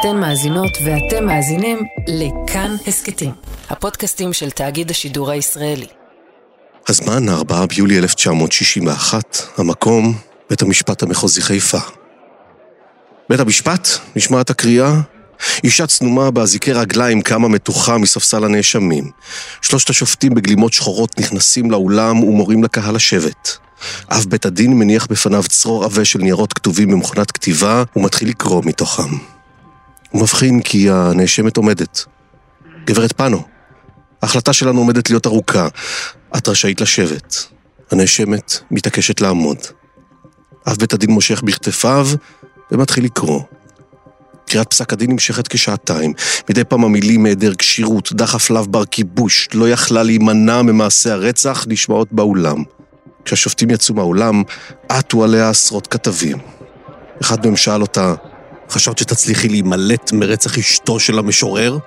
אתן מאזינות ואתם מאזינים לכאן הסכתים, הפודקאסטים של תאגיד השידור הישראלי. הזמן, 4 ביולי 1961, המקום, בית המשפט המחוזי חיפה. בית המשפט, נשמעת הקריאה, אישה צנומה באזיקי רגליים קמה מתוחה מספסל הנאשמים. שלושת השופטים בגלימות שחורות נכנסים לאולם ומורים לקהל לשבת. אב בית הדין מניח בפניו צרור עבה של ניירות כתובים במכונת כתיבה ומתחיל לקרוא מתוכם. הוא מבחין כי הנאשמת עומדת. גברת פאנו, ההחלטה שלנו עומדת להיות ארוכה. את רשאית לשבת. הנאשמת מתעקשת לעמוד. אב בית הדין מושך בכתפיו ומתחיל לקרוא. קריאת פסק הדין נמשכת כשעתיים. מדי פעם המילים מהיעדר כשירות, דחף לאו בר כיבוש, לא יכלה להימנע ממעשי הרצח, נשמעות באולם. כשהשופטים יצאו מהאולם, עטו עליה עשרות כתבים. אחד מהם שאל אותה, חשבת שתצליחי להימלט מרצח אשתו של המשורר?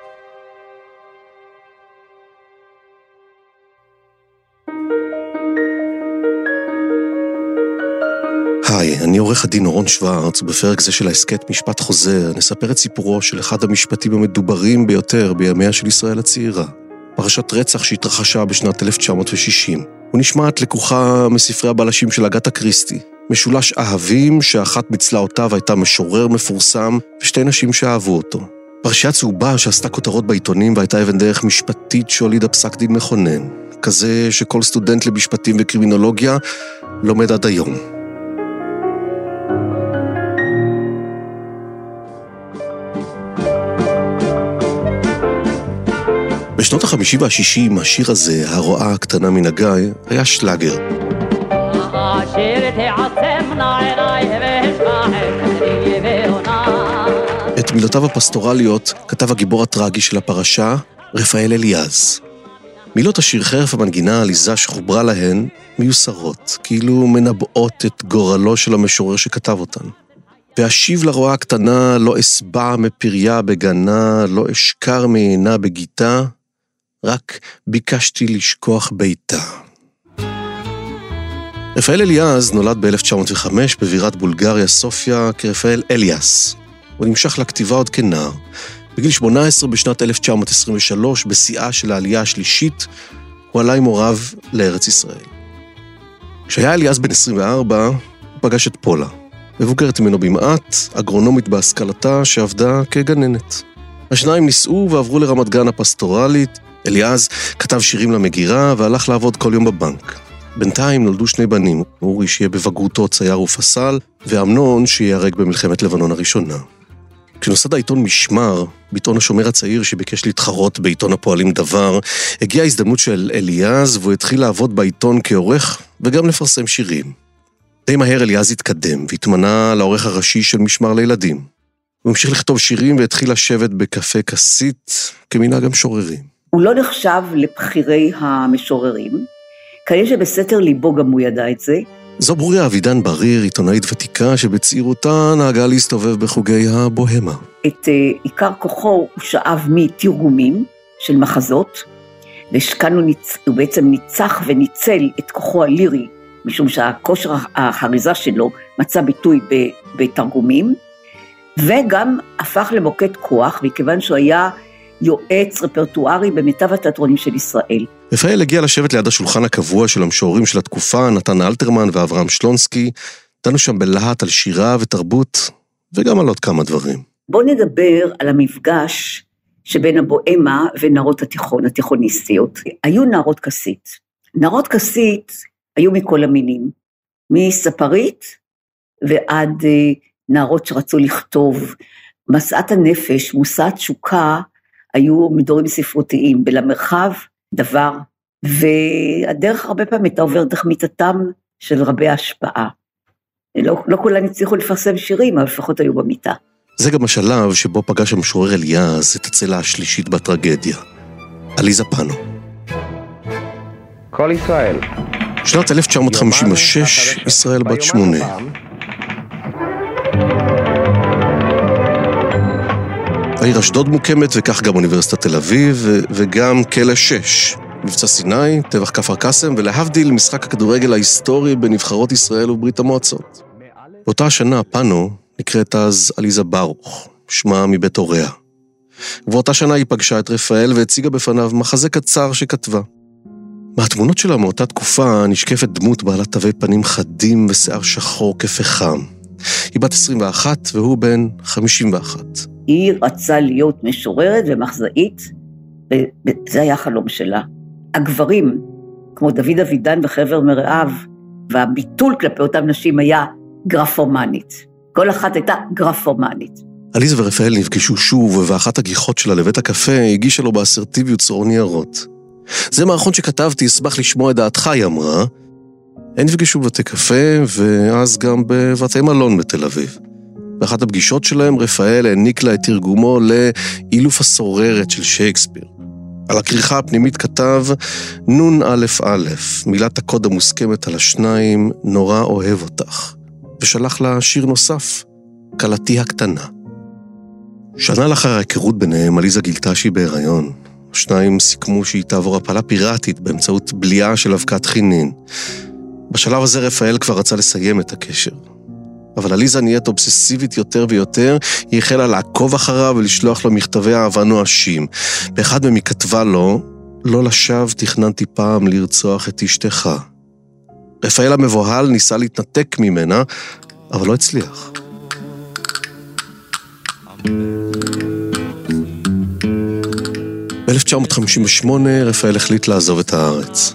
היי, אני עורך הדין אורון שוורץ, ובפרק זה של ההסכת משפט חוזר, נספר את סיפורו של אחד המשפטים המדוברים ביותר בימיה של ישראל הצעירה. פרשת רצח שהתרחשה בשנת 1960. הוא נשמעת לקוחה מספרי הבלשים של אגתה קריסטי. משולש אהבים שאחת מצלעותיו הייתה משורר מפורסם ושתי נשים שאהבו אותו. פרשייה צהובה שעשתה כותרות בעיתונים והייתה אבן דרך משפטית שהולידה פסק דין מכונן. כזה שכל סטודנט למשפטים וקרימינולוגיה לומד עד היום. בשנות ה-50 וה-60 השיר הזה, הרועה הקטנה מן הגיא, היה שלאגר. את מילותיו הפסטורליות כתב הגיבור הטרגי של הפרשה, רפאל אליעז. מילות השיר חרף המנגינה העליזה שחוברה להן מיוסרות, כאילו מנבאות את גורלו של המשורר שכתב אותן. ואשיב לרועה הקטנה, לא אשבע מפריה בגנה, לא אשכר מעינה בגיתה, רק ביקשתי לשכוח ביתה. רפאל אליעז נולד ב-1905 בבירת בולגריה, סופיה, כרפאל אליאס. הוא נמשך לכתיבה עוד כנער. בגיל 18, בשנת 1923, בשיאה של העלייה השלישית, הוא עלה עם הוריו לארץ ישראל. כשהיה אליעז בן 24, הוא פגש את פולה, מבוגרת ממנו במעט, אגרונומית בהשכלתה, שעבדה כגננת. השניים נישאו ועברו לרמת גן הפסטורלית, אליעז כתב שירים למגירה והלך לעבוד כל יום בבנק. בינתיים נולדו שני בנים, אורי שיהיה בבגרותו צייר ופסל, ואמנון שייהרג במלחמת לבנון הראשונה. כשנוסד העיתון משמר, בעיתון השומר הצעיר שביקש להתחרות בעיתון הפועלים דבר, הגיעה ההזדמנות של אליעז והוא התחיל לעבוד בעיתון כעורך וגם לפרסם שירים. די מהר אליעז התקדם והתמנה לעורך הראשי של משמר לילדים. הוא המשיך לכתוב שירים והתחיל לשבת בקפה כסית כמנהג המשוררים. הוא לא נחשב לבכירי המשוררים, כנראה שבסתר ליבו גם הוא ידע את זה. זו ברוריה אבידן בריר, עיתונאית ותיקה, שבצעירותה נהגה להסתובב בחוגי הבוהמה. את uh, עיקר כוחו הוא שאב מתרגומים של מחזות, ושכאן הוא, ניצ... הוא בעצם ניצח וניצל את כוחו הלירי, משום שהכושר החריזה שלו מצא ביטוי בתרגומים, וגם הפך למוקד כוח, מכיוון שהוא היה יועץ רפרטוארי במיטב התיאטרונים של ישראל. רפאל הגיע לשבת ליד השולחן הקבוע של המשוררים של התקופה, נתן אלתרמן ואברהם שלונסקי. דנו שם בלהט על שירה ותרבות, וגם על עוד כמה דברים. בואו נדבר על המפגש שבין הבואמה ונערות התיכון, התיכוניסטיות. היו נערות כסית. נערות כסית היו מכל המינים, מספרית ועד אה, נערות שרצו לכתוב. משאת הנפש, מושא התשוקה, היו מדורים ספרותיים, ולמרחב דבר, והדרך הרבה פעמים הייתה עוברת דרך מיטתם של רבי ההשפעה. לא, לא כולם הצליחו לפרסם שירים, אבל לפחות היו במיטה. זה גם השלב שבו פגש המשורר אליעז את הצלע השלישית בטרגדיה, עליזה פאנו. כל ישראל. שנת 1956, ישראל בת שמונה. העיר אשדוד מוקמת וכך גם אוניברסיטת תל אביב וגם כלא 6. מבצע סיני, טבח כפר קאסם ולהבדיל משחק הכדורגל ההיסטורי בנבחרות ישראל וברית המועצות. באותה השנה פאנו נקראת אז עליזה ברוך, שמה מבית הוריה. ובאותה שנה היא פגשה את רפאל והציגה בפניו מחזה קצר שכתבה. מהתמונות שלה מאותה תקופה נשקפת דמות בעלת תווי פנים חדים ושיער שחור כפחם. היא בת 21 והוא בן 51. היא רצה להיות משוררת ומחזאית, וזה היה החלום שלה. הגברים, כמו דוד אבידן וחבר מרעיו, והביטול כלפי אותן נשים היה גרפומנית. כל אחת הייתה גרפומנית. עליזה ורפאל נפגשו שוב, ואחת הגיחות שלה לבית הקפה הגישה לו באסרטיביות צרור ניירות. זה מערכון שכתבתי, אשמח לשמוע את דעתך, היא אמרה. הם נפגשו בבתי קפה, ואז גם בבתי מלון בתל אביב. באחת הפגישות שלהם, רפאל העניק לה את תרגומו לאילוף הסוררת של שייקספיר. על הכריכה הפנימית כתב נ"א, מילת הקוד המוסכמת על השניים, נורא אוהב אותך. ושלח לה שיר נוסף, כלתי הקטנה. שנה לאחר ההיכרות ביניהם, עליזה גילתה שהיא בהיריון. השניים סיכמו שהיא תעבור הפלה פיראטית באמצעות בליעה של אבקת חינין. בשלב הזה רפאל כבר רצה לסיים את הקשר. אבל עליזה נהיית אובססיבית יותר ויותר, היא החלה לעקוב אחריו ולשלוח לו מכתבי אהבה נואשים. באחד מהם היא כתבה לו, לא לשווא תכננתי פעם לרצוח את אשתך. רפאל המבוהל ניסה להתנתק ממנה, אבל לא הצליח. ב-1958 רפאל החליט לעזוב את הארץ.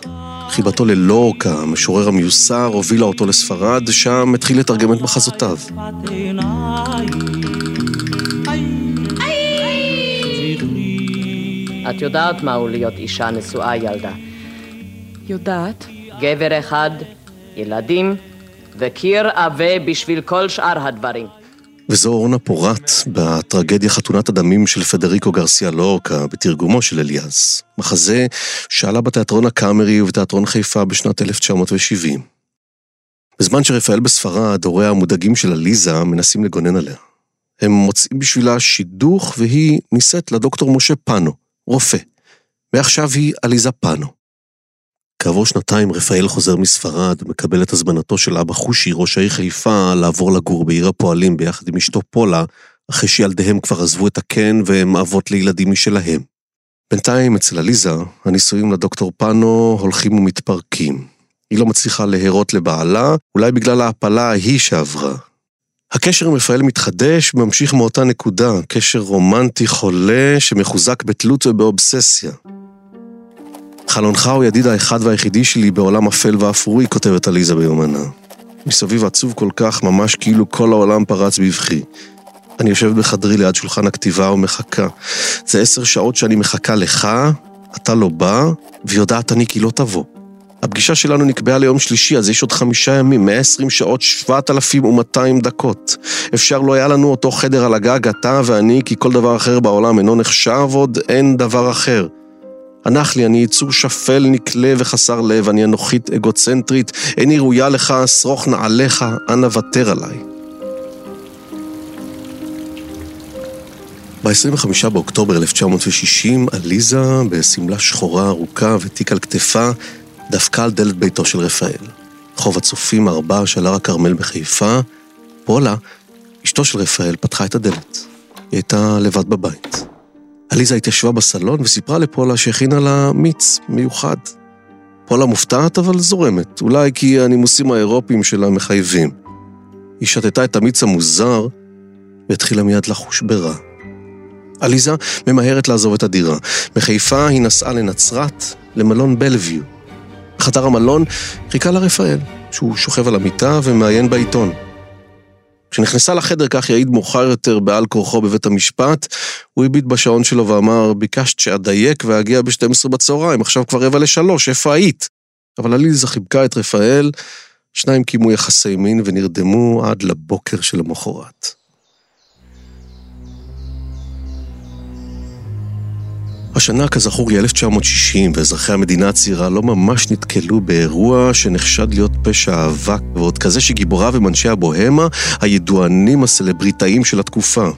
חיבתו ללורקה, המשורר המיוסר, הובילה אותו לספרד, שם התחיל לתרגם את מחזותיו. את יודעת מהו להיות אישה נשואה ילדה. יודעת. גבר אחד, ילדים, וקיר עבה בשביל כל שאר הדברים. וזו אורנה פורט בטרגדיה חתונת הדמים של פדריקו גרסיה לורקה, בתרגומו של אליאס. מחזה שעלה בתיאטרון הקאמרי ובתיאטרון חיפה בשנת 1970. בזמן שרפאל בספרד, הוריה המודאגים של עליזה מנסים לגונן עליה. הם מוצאים בשבילה שידוך והיא נישאת לדוקטור משה פאנו, רופא. ועכשיו היא עליזה פאנו. כעבור שנתיים רפאל חוזר מספרד ומקבל את הזמנתו של אבא חושי, ראש העיר חיפה, לעבור לגור בעיר הפועלים ביחד עם אשתו פולה, אחרי שילדיהם כבר עזבו את הקן והם אבות לילדים משלהם. בינתיים אצל עליזה, הנישואים לדוקטור פאנו הולכים ומתפרקים. היא לא מצליחה להרות לבעלה, אולי בגלל ההפלה ההיא שעברה. הקשר עם רפאל מתחדש וממשיך מאותה נקודה, קשר רומנטי חולה שמחוזק בתלות ובאובססיה. חלונך הוא ידיד האחד והיחידי שלי בעולם אפל ואפרוי, כותבת עליזה ביומנה. מסביב עצוב כל כך, ממש כאילו כל העולם פרץ בבכי. אני יושבת בחדרי ליד שולחן הכתיבה ומחכה. זה עשר שעות שאני מחכה לך, אתה לא בא, ויודעת אני כי לא תבוא. הפגישה שלנו נקבעה ליום שלישי, אז יש עוד חמישה ימים, 120 שעות, 7,200 דקות. אפשר לא היה לנו אותו חדר על הגג, אתה ואני, כי כל דבר אחר בעולם אינו נחשב, עוד אין דבר אחר. הנח לי, אני יצור שפל, נקלה וחסר לב, אני אנוכית אגוצנטרית, איני ראויה לך, שרוך נעליך, אנא ותר עליי. ב-25 באוקטובר 1960, עליזה, בשמלה שחורה ארוכה ותיק על כתפה, דפקה על דלת ביתו של רפאל. חוב הצופים ארבע של הר הכרמל בחיפה, פולה, אשתו של רפאל, פתחה את הדלת. היא הייתה לבד בבית. עליזה התיישבה בסלון וסיפרה לפולה שהכינה לה מיץ מיוחד. פולה מופתעת אבל זורמת, אולי כי הנימוסים האירופיים שלה מחייבים. היא שתתה את המיץ המוזר והתחילה מיד לחוש ברע. עליזה ממהרת לעזוב את הדירה. מחיפה היא נסעה לנצרת, למלון בלוויו. בחדר המלון חיכה לה רפאל, שהוא שוכב על המיטה ומעיין בעיתון. כשנכנסה לחדר, כך יעיד מאוחר יותר בעל כורחו בבית המשפט, הוא הביט בשעון שלו ואמר, ביקשת שאדייק ואגיע ב-12 בצהריים, עכשיו כבר רבע לשלוש, איפה היית? אבל עליזה חיבקה את רפאל, שניים קיימו יחסי מין ונרדמו עד לבוקר של השנה, כזכור, היא 1960, ואזרחי המדינה הצעירה לא ממש נתקלו באירוע שנחשד להיות פשע אבק, ועוד כזה שגיבוריו הם אנשי הבוהמה, הידוענים הסלבריטאים של התקופה.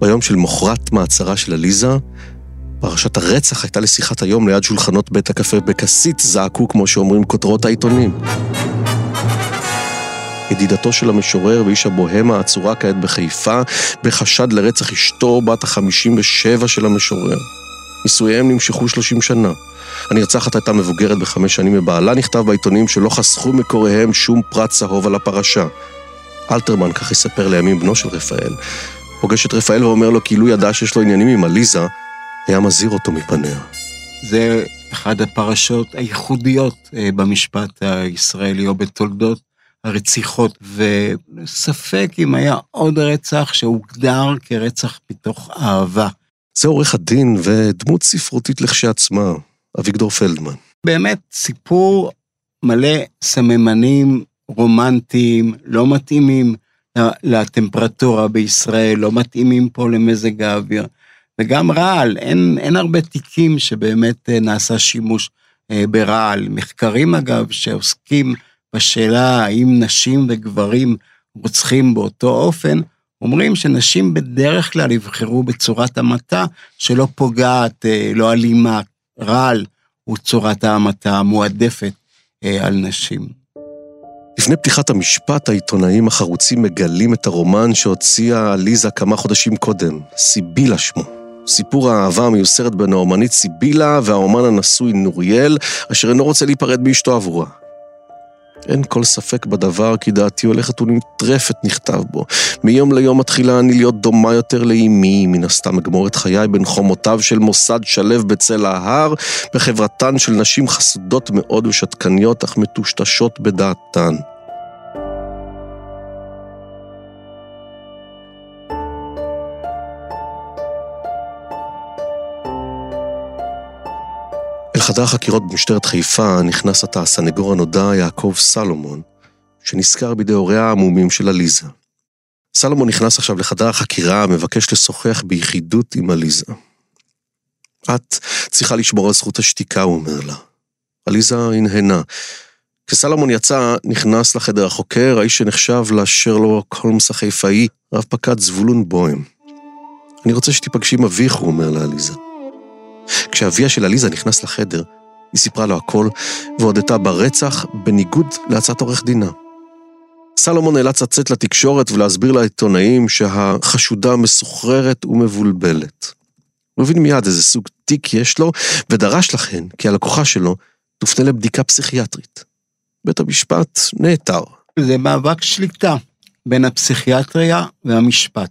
ביום של מוכרת מעצרה של עליזה, פרשת הרצח הייתה לשיחת היום ליד שולחנות בית הקפה בכסית, זעקו, כמו שאומרים, כותרות העיתונים. ידידתו של המשורר ואיש הבוהמה האצורה כעת בחיפה, בחשד לרצח אשתו בת ה-57 של המשורר. נישואיהם נמשכו 30 שנה. הנרצחת הייתה מבוגרת בחמש שנים מבעלה, נכתב בעיתונים שלא חסכו מקוריהם שום פרט צהוב על הפרשה. אלתרמן, כך יספר לימים בנו של רפאל, פוגש את רפאל ואומר לו כאילו ידע שיש לו עניינים עם עליזה, היה מזהיר אותו מפניה. זה אחת הפרשות הייחודיות אה, במשפט הישראלי או בתולדות הרציחות, וספק אם היה עוד רצח שהוגדר כרצח מתוך אהבה. זה עורך הדין ודמות ספרותית לכשעצמה, אביגדור פלדמן. באמת סיפור מלא סממנים רומנטיים, לא מתאימים לטמפרטורה בישראל, לא מתאימים פה למזג האוויר. וגם רעל, אין, אין הרבה תיקים שבאמת אה, נעשה שימוש אה, ברעל. מחקרים אגב שעוסקים בשאלה האם נשים וגברים רוצחים באותו אופן, אומרים שנשים בדרך כלל יבחרו בצורת המתה שלא פוגעת, אה, לא אלימה. רעל הוא צורת ההמתה המועדפת על נשים. לפני פתיחת המשפט, העיתונאים החרוצים מגלים את הרומן שהוציאה עליזה כמה חודשים קודם, סיבילה שמו. סיפור האהבה המיוסרת בין האומנית סיבילה והאומן הנשוי נוריאל, אשר אינו רוצה להיפרד מאשתו עבורה. אין כל ספק בדבר כי דעתי הולכת ונטרפת נכתב בו. מיום ליום מתחילה אני להיות דומה יותר לאימי, מן הסתם אגמור את חיי בין חומותיו של מוסד שלו בצל ההר, בחברתן של נשים חסודות מאוד ושתקניות, אך מטושטשות בדעתן. לחדר החקירות במשטרת חיפה נכנס עתה הסנגור הנודע יעקב סלומון, שנזכר בידי הוריה העמומים של עליזה. סלומון נכנס עכשיו לחדר החקירה, מבקש לשוחח ביחידות עם עליזה. את צריכה לשמור על זכות השתיקה, הוא אומר לה. עליזה הנהנה. כשסלומון יצא, נכנס לחדר החוקר, האיש שנחשב לשרלוק הולמס החיפאי, רב פקד זבולון בוהם. אני רוצה שתיפגשי עם אביך, הוא אומר לעליזה. כשאביה של עליזה נכנס לחדר, היא סיפרה לו הכל והודתה ברצח בניגוד להצעת עורך דינה. סלומון נאלץ לצאת לתקשורת ולהסביר לעיתונאים שהחשודה מסוחררת ומבולבלת. הוא הבין מיד איזה סוג תיק יש לו, ודרש לכן כי הלקוחה שלו תופנה לבדיקה פסיכיאטרית. בית המשפט נעתר. זה מאבק שליטה בין הפסיכיאטריה והמשפט.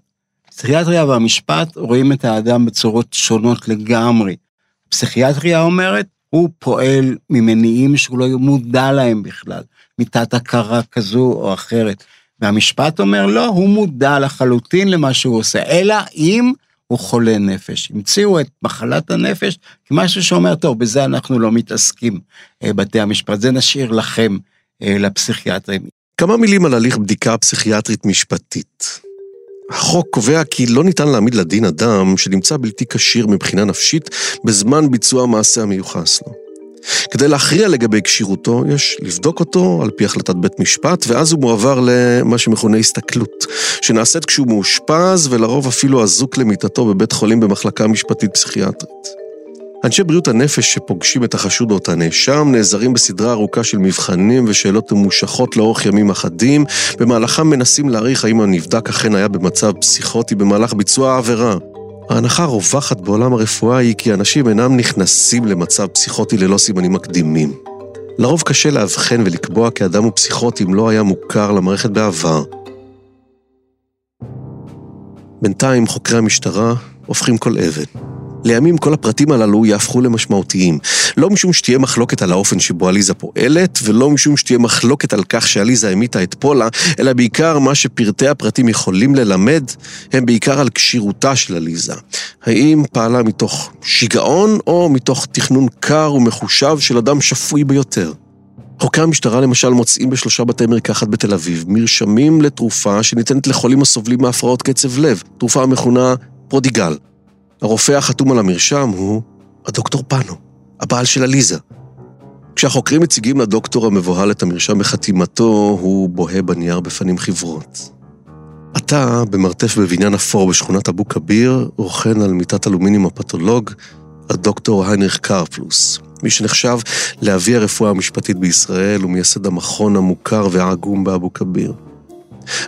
הפסיכיאטריה והמשפט רואים את האדם בצורות שונות לגמרי. פסיכיאטריה אומרת, הוא פועל ממניעים שהוא לא מודע להם בכלל, מתת הכרה כזו או אחרת. והמשפט אומר, לא, הוא מודע לחלוטין למה שהוא עושה, אלא אם הוא חולה נפש. המציאו את מחלת הנפש כמשהו שאומר, טוב, בזה אנחנו לא מתעסקים, אה, בתי המשפט, זה נשאיר לכם, אה, לפסיכיאטרים. כמה מילים על הליך בדיקה פסיכיאטרית משפטית. החוק קובע כי לא ניתן להעמיד לדין אדם שנמצא בלתי כשיר מבחינה נפשית בזמן ביצוע המעשה המיוחס לו. כדי להכריע לגבי כשירותו, יש לבדוק אותו על פי החלטת בית משפט, ואז הוא מועבר למה שמכונה הסתכלות, שנעשית כשהוא מאושפז ולרוב אפילו אזוק למיטתו בבית חולים במחלקה משפטית פסיכיאטרית. אנשי בריאות הנפש שפוגשים את החשוד או את הנאשם נעזרים בסדרה ארוכה של מבחנים ושאלות ממושכות לאורך ימים אחדים, במהלכם מנסים להעריך האם הנבדק אכן היה במצב פסיכוטי במהלך ביצוע העבירה. ההנחה הרווחת בעולם הרפואה היא כי אנשים אינם נכנסים למצב פסיכוטי ללא סימנים מקדימים. לרוב קשה לאבחן ולקבוע כי אדם הוא פסיכוטי אם לא היה מוכר למערכת בעבר. בינתיים חוקרי המשטרה הופכים כל אבן. לימים כל הפרטים הללו יהפכו למשמעותיים. לא משום שתהיה מחלוקת על האופן שבו עליזה פועלת, ולא משום שתהיה מחלוקת על כך שעליזה המיתה את פולה, אלא בעיקר מה שפרטי הפרטים יכולים ללמד, הם בעיקר על כשירותה של עליזה. האם פעלה מתוך שיגעון, או מתוך תכנון קר ומחושב של אדם שפוי ביותר? חוקרי המשטרה למשל מוצאים בשלושה בתי מרקחת בתל אביב מרשמים לתרופה שניתנת לחולים הסובלים מהפרעות קצב לב, תרופה המכונה פרודיגל. הרופא החתום על המרשם הוא הדוקטור פאנו, הבעל של עליזה. כשהחוקרים מציגים לדוקטור המבוהל את המרשם בחתימתו, הוא בוהה בנייר בפנים חיוורות. עתה, במרתף בבניין אפור בשכונת אבו כביר, רוכן על מיטת אלומיניום הפתולוג, הדוקטור היינריך קרפלוס, מי שנחשב לאבי הרפואה המשפטית בישראל ומייסד המכון המוכר והעגום באבו כביר.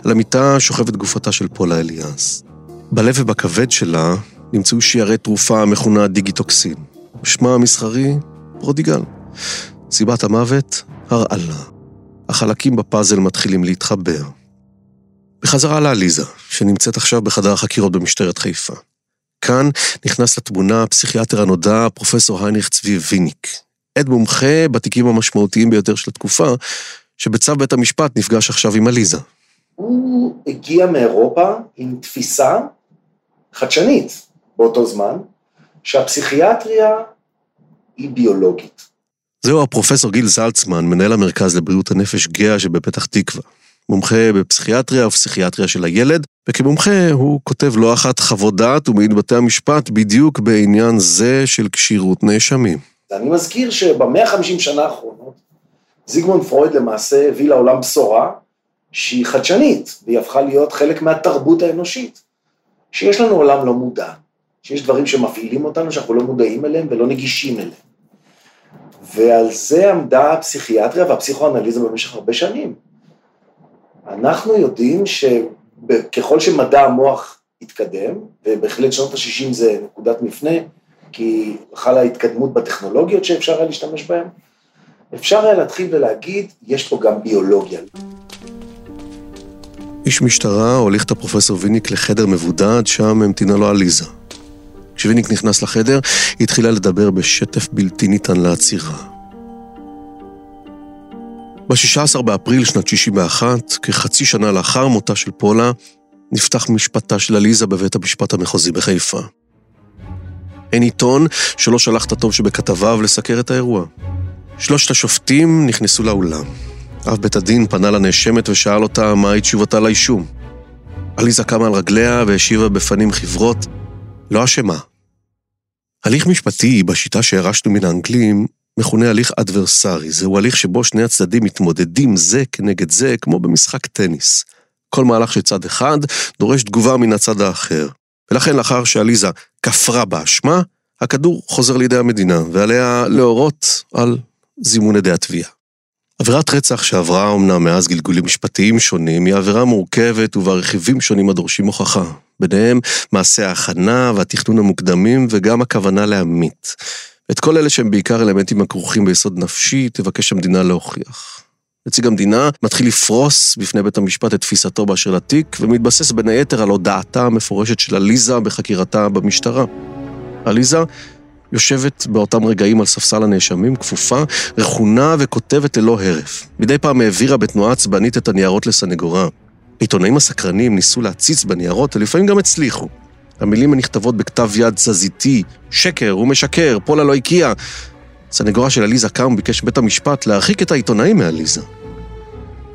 על המיטה שוכבת גופתה של פולה אליאס. בלב ובכבד שלה נמצאו שיירי תרופה המכונה דיגיטוקסין. שמה המסחרי, פרודיגל. סיבת המוות, הרעלה. החלקים בפאזל מתחילים להתחבר. בחזרה לעליזה, שנמצאת עכשיו בחדר החקירות במשטרת חיפה. כאן נכנס לתמונה הפסיכיאטר הנודע, פרופסור היינריך צבי ויניק, עד מומחה בתיקים המשמעותיים ביותר של התקופה, שבצו בית המשפט נפגש עכשיו עם עליזה. הוא הגיע מאירופה עם תפיסה חדשנית באותו זמן, שהפסיכיאטריה היא ביולוגית. זהו הפרופסור גיל זלצמן, מנהל המרכז לבריאות הנפש גאה שבפתח תקווה. מומחה בפסיכיאטריה ופסיכיאטריה של הילד, וכמומחה הוא כותב לא אחת חוות דעת ומעיד בתי המשפט בדיוק בעניין זה של כשירות נאשמים. אני מזכיר שבמאה ה-50 שנה האחרונות, זיגמונד פרויד למעשה הביא לעולם בשורה שהיא חדשנית, והיא הפכה להיות חלק מהתרבות האנושית. שיש לנו עולם לא מודע, שיש דברים שמפעילים אותנו שאנחנו לא מודעים אליהם ולא נגישים אליהם. ועל זה עמדה הפסיכיאטריה והפסיכואנליזה במשך הרבה שנים. אנחנו יודעים שככל שמדע המוח התקדם, ובהחלט שנות ה-60 זה נקודת מפנה, כי חלה התקדמות בטכנולוגיות שאפשר היה להשתמש בהן, אפשר היה להתחיל ולהגיד, יש פה גם ביולוגיה. איש משטרה הוליך את הפרופסור ויניק לחדר מבודד, שם המתינה לו עליזה. כשוויניק נכנס לחדר, היא התחילה לדבר בשטף בלתי ניתן לעצירה. ב-16 באפריל שנת 61, כחצי שנה לאחר מותה של פולה, נפתח משפטה של עליזה בבית המשפט המחוזי בחיפה. אין עיתון שלא שלח את הטוב שבכתביו לסקר את האירוע. שלושת השופטים נכנסו לאולם. אב בית הדין פנה לנאשמת ושאל אותה מהי תשובתה לאישום. עליזה קמה על רגליה והשיבה בפנים חברות, לא אשמה. הליך משפטי, בשיטה שהרשנו מן האנגלים, מכונה הליך אדברסרי. זהו הליך שבו שני הצדדים מתמודדים זה כנגד זה, כמו במשחק טניס. כל מהלך של צד אחד דורש תגובה מן הצד האחר. ולכן לאחר שעליזה כפרה באשמה, הכדור חוזר לידי המדינה, ועליה להורות על זימון עדי התביעה. עבירת רצח שעברה אומנם מאז גלגולים משפטיים שונים, היא עבירה מורכבת ובה רכיבים שונים הדורשים הוכחה. ביניהם מעשה ההכנה והתכנון המוקדמים וגם הכוונה להמית. את כל אלה שהם בעיקר אלמנטים הכרוכים ביסוד נפשי, תבקש המדינה להוכיח. נציג המדינה מתחיל לפרוס בפני בית המשפט את תפיסתו באשר לתיק, ומתבסס בין היתר על הודעתה המפורשת של עליזה בחקירתה במשטרה. עליזה יושבת באותם רגעים על ספסל הנאשמים, כפופה, רכונה וכותבת ללא הרף. מדי פעם העבירה בתנועה עצבנית את הניירות לסנגורה. עיתונאים הסקרנים ניסו להציץ בניירות, ולפעמים גם הצליחו. המילים הנכתבות בכתב יד תזזיתי, שקר, הוא משקר, פולה לא הקיאה. סנגורה של עליזה קם וביקש בית המשפט להרחיק את העיתונאים מעליזה.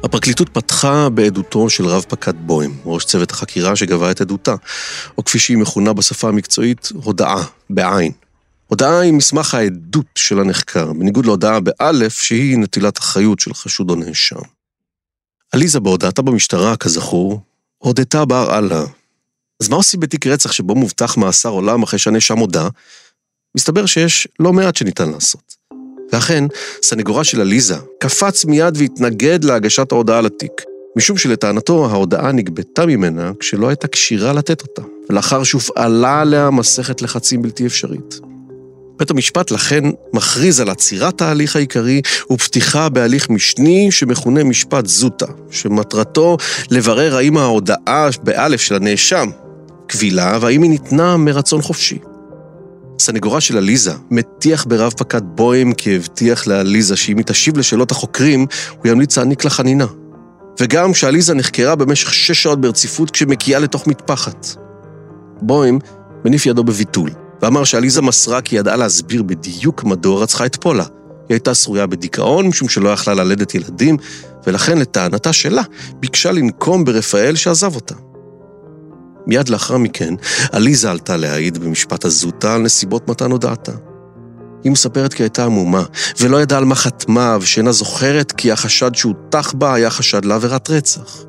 הפרקליטות פתחה בעדותו של רב פקד בוים, ראש צוות החקירה שגבה את עדותה, או כפי שהיא מכונה בשפה המקצועית, הודאה, בעין. הודאה היא מסמך העדות של הנחקר, בניגוד להודאה באלף, שהיא נטילת אחריות של חשוד או נאשם. עליזה בהודעתה במשטרה, כזכור, הודתה בר אללה. אז מה עושים בתיק רצח שבו מובטח מאסר עולם אחרי שהנאשם הודה? מסתבר שיש לא מעט שניתן לעשות. ואכן, סנגורה של עליזה קפץ מיד והתנגד להגשת ההודעה לתיק, משום שלטענתו ההודעה נגבתה ממנה כשלא הייתה כשירה לתת אותה, ולאחר שהופעלה עליה מסכת לחצים בלתי אפשרית. בית המשפט לכן מכריז על עצירת ההליך העיקרי ופתיחה בהליך משני שמכונה משפט זוטה, שמטרתו לברר האם ההודעה באלף של הנאשם קבילה והאם היא ניתנה מרצון חופשי. סנגורה של עליזה מטיח ברב פקד בוים כי הבטיח לעליזה שאם היא תשיב לשאלות החוקרים, הוא ימליץ להעניק לה חנינה. וגם שעליזה נחקרה במשך שש שעות ברציפות כשמקיאה לתוך מטפחת. בוים מניף ידו בביטול, ואמר שעליזה מסרה כי ידעה להסביר בדיוק מדוע רצחה את פולה. היא הייתה שרויה בדיכאון משום שלא יכלה ללדת ילדים, ולכן לטענתה שלה ביקשה לנקום ברפאל שעזב אותה. מיד לאחר מכן, עליזה עלתה להעיד במשפט הזוטה על נסיבות מתן הודעתה. היא מספרת כי הייתה עמומה, ולא ידעה על מה חתמה, ושאינה זוכרת כי החשד שהוטח בה היה חשד לעבירת רצח.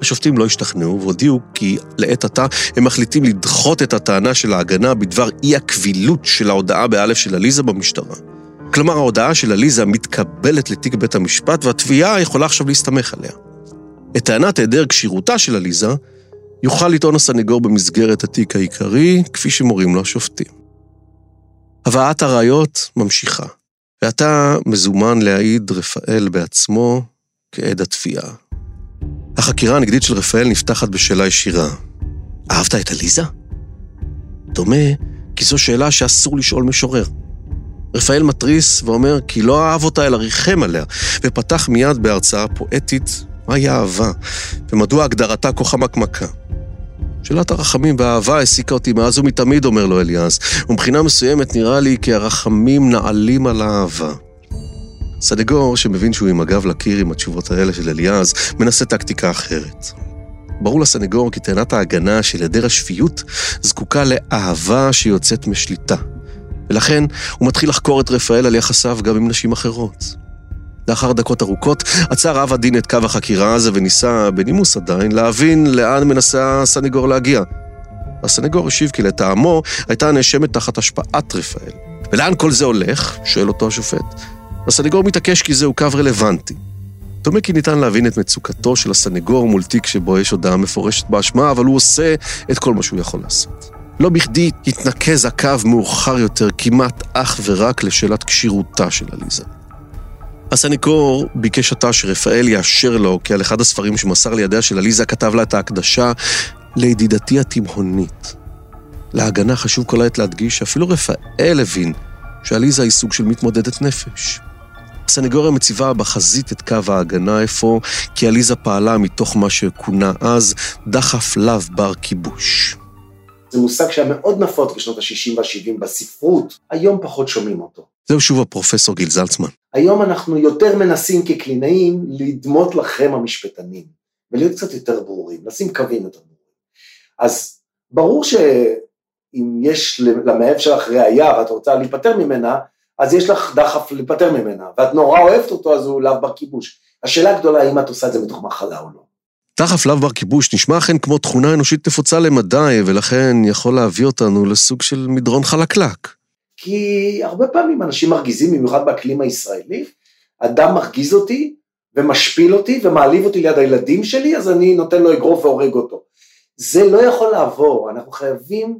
השופטים לא השתכנעו והודיעו כי לעת עתה הם מחליטים לדחות את הטענה של ההגנה בדבר אי הקבילות של ההודעה באלף של עליזה במשטרה. כלומר, ההודעה של עליזה מתקבלת לתיק בית המשפט והתביעה יכולה עכשיו להסתמך עליה. את טענת היעדר כשירותה של עליזה יוכל לטעון הסנגור במסגרת התיק העיקרי, כפי שמורים לו השופטים. הבאת הראיות ממשיכה, ועתה מזומן להעיד רפאל בעצמו כעד התביעה. החקירה הנגדית של רפאל נפתחת בשאלה ישירה. אהבת את עליזה? דומה כי זו שאלה שאסור לשאול משורר. רפאל מתריס ואומר כי לא אהב אותה אלא ריחם עליה, ופתח מיד בהרצאה פואטית מהי אהבה, ומדוע הגדרתה כה חמקמקה. שאלת הרחמים והאהבה העסיקה אותי מאז ומתמיד, אומר לו אליעז, ומבחינה מסוימת נראה לי כי הרחמים נעלים על האהבה. סנגור, שמבין שהוא עם הגב לקיר עם התשובות האלה של אליעז, מנסה טקטיקה אחרת. ברור לסנגור כי טענת ההגנה של היעדר השפיות זקוקה לאהבה שיוצאת משליטה. ולכן הוא מתחיל לחקור את רפאל על יחסיו גם עם נשים אחרות. לאחר דקות ארוכות, עצר אב הדין את קו החקירה הזה וניסה, בנימוס עדיין, להבין לאן מנסה הסנגור להגיע. הסנגור השיב כי לטעמו הייתה הנאשמת תחת השפעת רפאל. ולאן כל זה הולך? שואל אותו השופט. הסנגור מתעקש כי זהו קו רלוונטי. דומה כי ניתן להבין את מצוקתו של הסנגור מול תיק שבו יש הודעה מפורשת באשמה, אבל הוא עושה את כל מה שהוא יכול לעשות. לא בכדי התנקז הקו מאוחר יותר כמעט אך ורק לשאלת כשירותה של עליזה. הסניקור ביקש עתה שרפאל יאשר לו כי על אחד הספרים שמסר לידיה של עליזה כתב לה את ההקדשה לידידתי התימהונית. להגנה חשוב כל העת להדגיש שאפילו רפאל הבין שעליזה היא סוג של מתמודדת נפש. הסנגוריה מציבה בחזית את קו ההגנה אפוא, כי עליזה פעלה מתוך מה שכונה אז דחף לאו בר כיבוש. זה מושג שהיה מאוד נפוץ בשנות ה-60 וה-70 בספרות, היום פחות שומעים אותו. זהו שוב הפרופסור גיל זלצמן. היום אנחנו יותר מנסים כקלינאים לדמות לכם המשפטנים, ולהיות קצת יותר ברורים, לשים קווים יותר ברורים. אז ברור שאם יש למאהב שלך ראייה ואת רוצה להיפטר ממנה, אז יש לך דחף להיפטר ממנה, ואת נורא אוהבת אותו, אז הוא לאו בר כיבוש. השאלה הגדולה, האם את עושה את זה מתוך מחלה או לא. דחף לאו בר כיבוש נשמע אכן כמו תכונה אנושית נפוצה למדי, ולכן יכול להביא אותנו לסוג של מדרון חלקלק. כי הרבה פעמים אנשים מרגיזים, במיוחד באקלים הישראלי, אדם מרגיז אותי ומשפיל אותי ומעליב אותי ליד הילדים שלי, אז אני נותן לו אגרוף והורג אותו. זה לא יכול לעבור, אנחנו חייבים